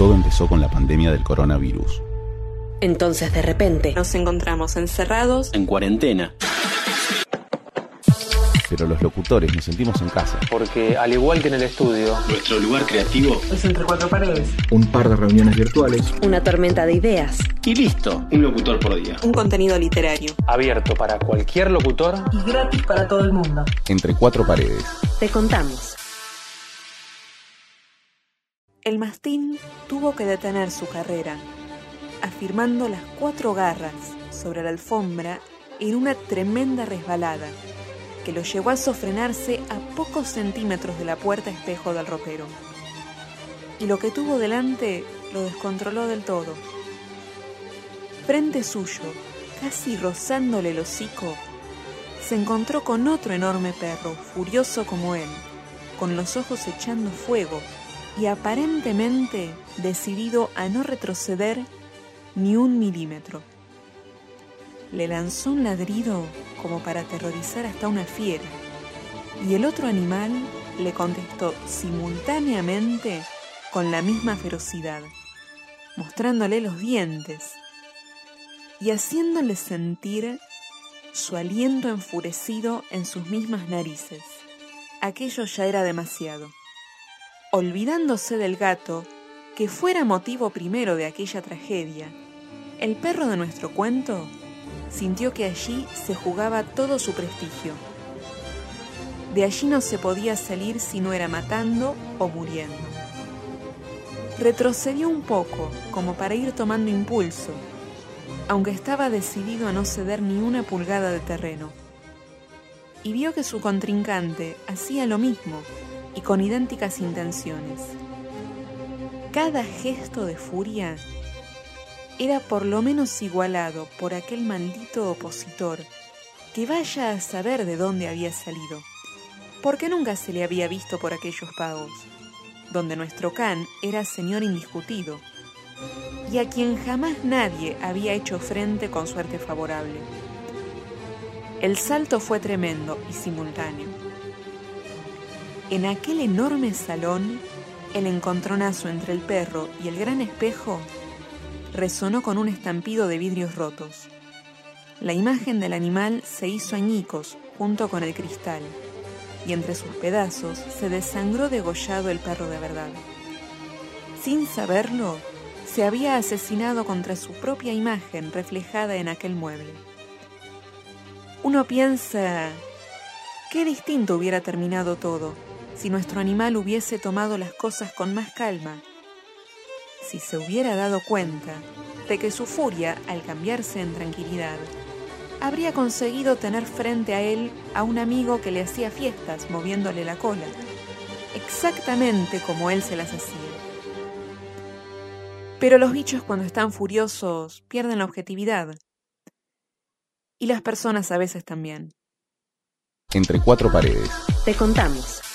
Todo empezó con la pandemia del coronavirus. Entonces de repente Nos encontramos encerrados en cuarentena. Pero los locutores nos sentimos en casa. Porque al igual que en el estudio, Nuestro lugar creativo Es entre cuatro paredes. un par de reuniones virtuales, una tormenta de ideas. y listo, un locutor por día. un contenido literario. abierto para cualquier locutor, Y gratis para todo el mundo. Entre cuatro paredes. Te contamos. El mastín tuvo que detener su carrera, afirmando las cuatro garras sobre la alfombra en una tremenda resbalada que lo llevó a sofrenarse a pocos centímetros de la puerta espejo del ropero. Y lo que tuvo delante lo descontroló del todo. Frente suyo, casi rozándole el hocico, se encontró con otro enorme perro, furioso como él, con los ojos echando fuego y aparentemente decidido a no retroceder ni un milímetro. Le lanzó un ladrido como para aterrorizar hasta una fiera, y el otro animal le contestó simultáneamente con la misma ferocidad, mostrándole los dientes y haciéndole sentir su aliento enfurecido en sus mismas narices. Aquello ya era demasiado. Olvidándose del gato, que fuera motivo primero de aquella tragedia, el perro de nuestro cuento sintió que allí se jugaba todo su prestigio. De allí no se podía salir si no era matando o muriendo. Retrocedió un poco, como para ir tomando impulso, aunque estaba decidido a no ceder ni una pulgada de terreno. Y vio que su contrincante hacía lo mismo y con idénticas intenciones. Cada gesto de furia era por lo menos igualado por aquel maldito opositor que vaya a saber de dónde había salido, porque nunca se le había visto por aquellos pagos, donde nuestro can era señor indiscutido, y a quien jamás nadie había hecho frente con suerte favorable. El salto fue tremendo y simultáneo. En aquel enorme salón, el encontronazo entre el perro y el gran espejo resonó con un estampido de vidrios rotos. La imagen del animal se hizo añicos junto con el cristal, y entre sus pedazos se desangró degollado el perro de verdad. Sin saberlo, se había asesinado contra su propia imagen reflejada en aquel mueble. Uno piensa, qué distinto hubiera terminado todo si nuestro animal hubiese tomado las cosas con más calma, si se hubiera dado cuenta de que su furia, al cambiarse en tranquilidad, habría conseguido tener frente a él a un amigo que le hacía fiestas moviéndole la cola, exactamente como él se las hacía. Pero los bichos cuando están furiosos pierden la objetividad. Y las personas a veces también. Entre cuatro paredes. Te contamos.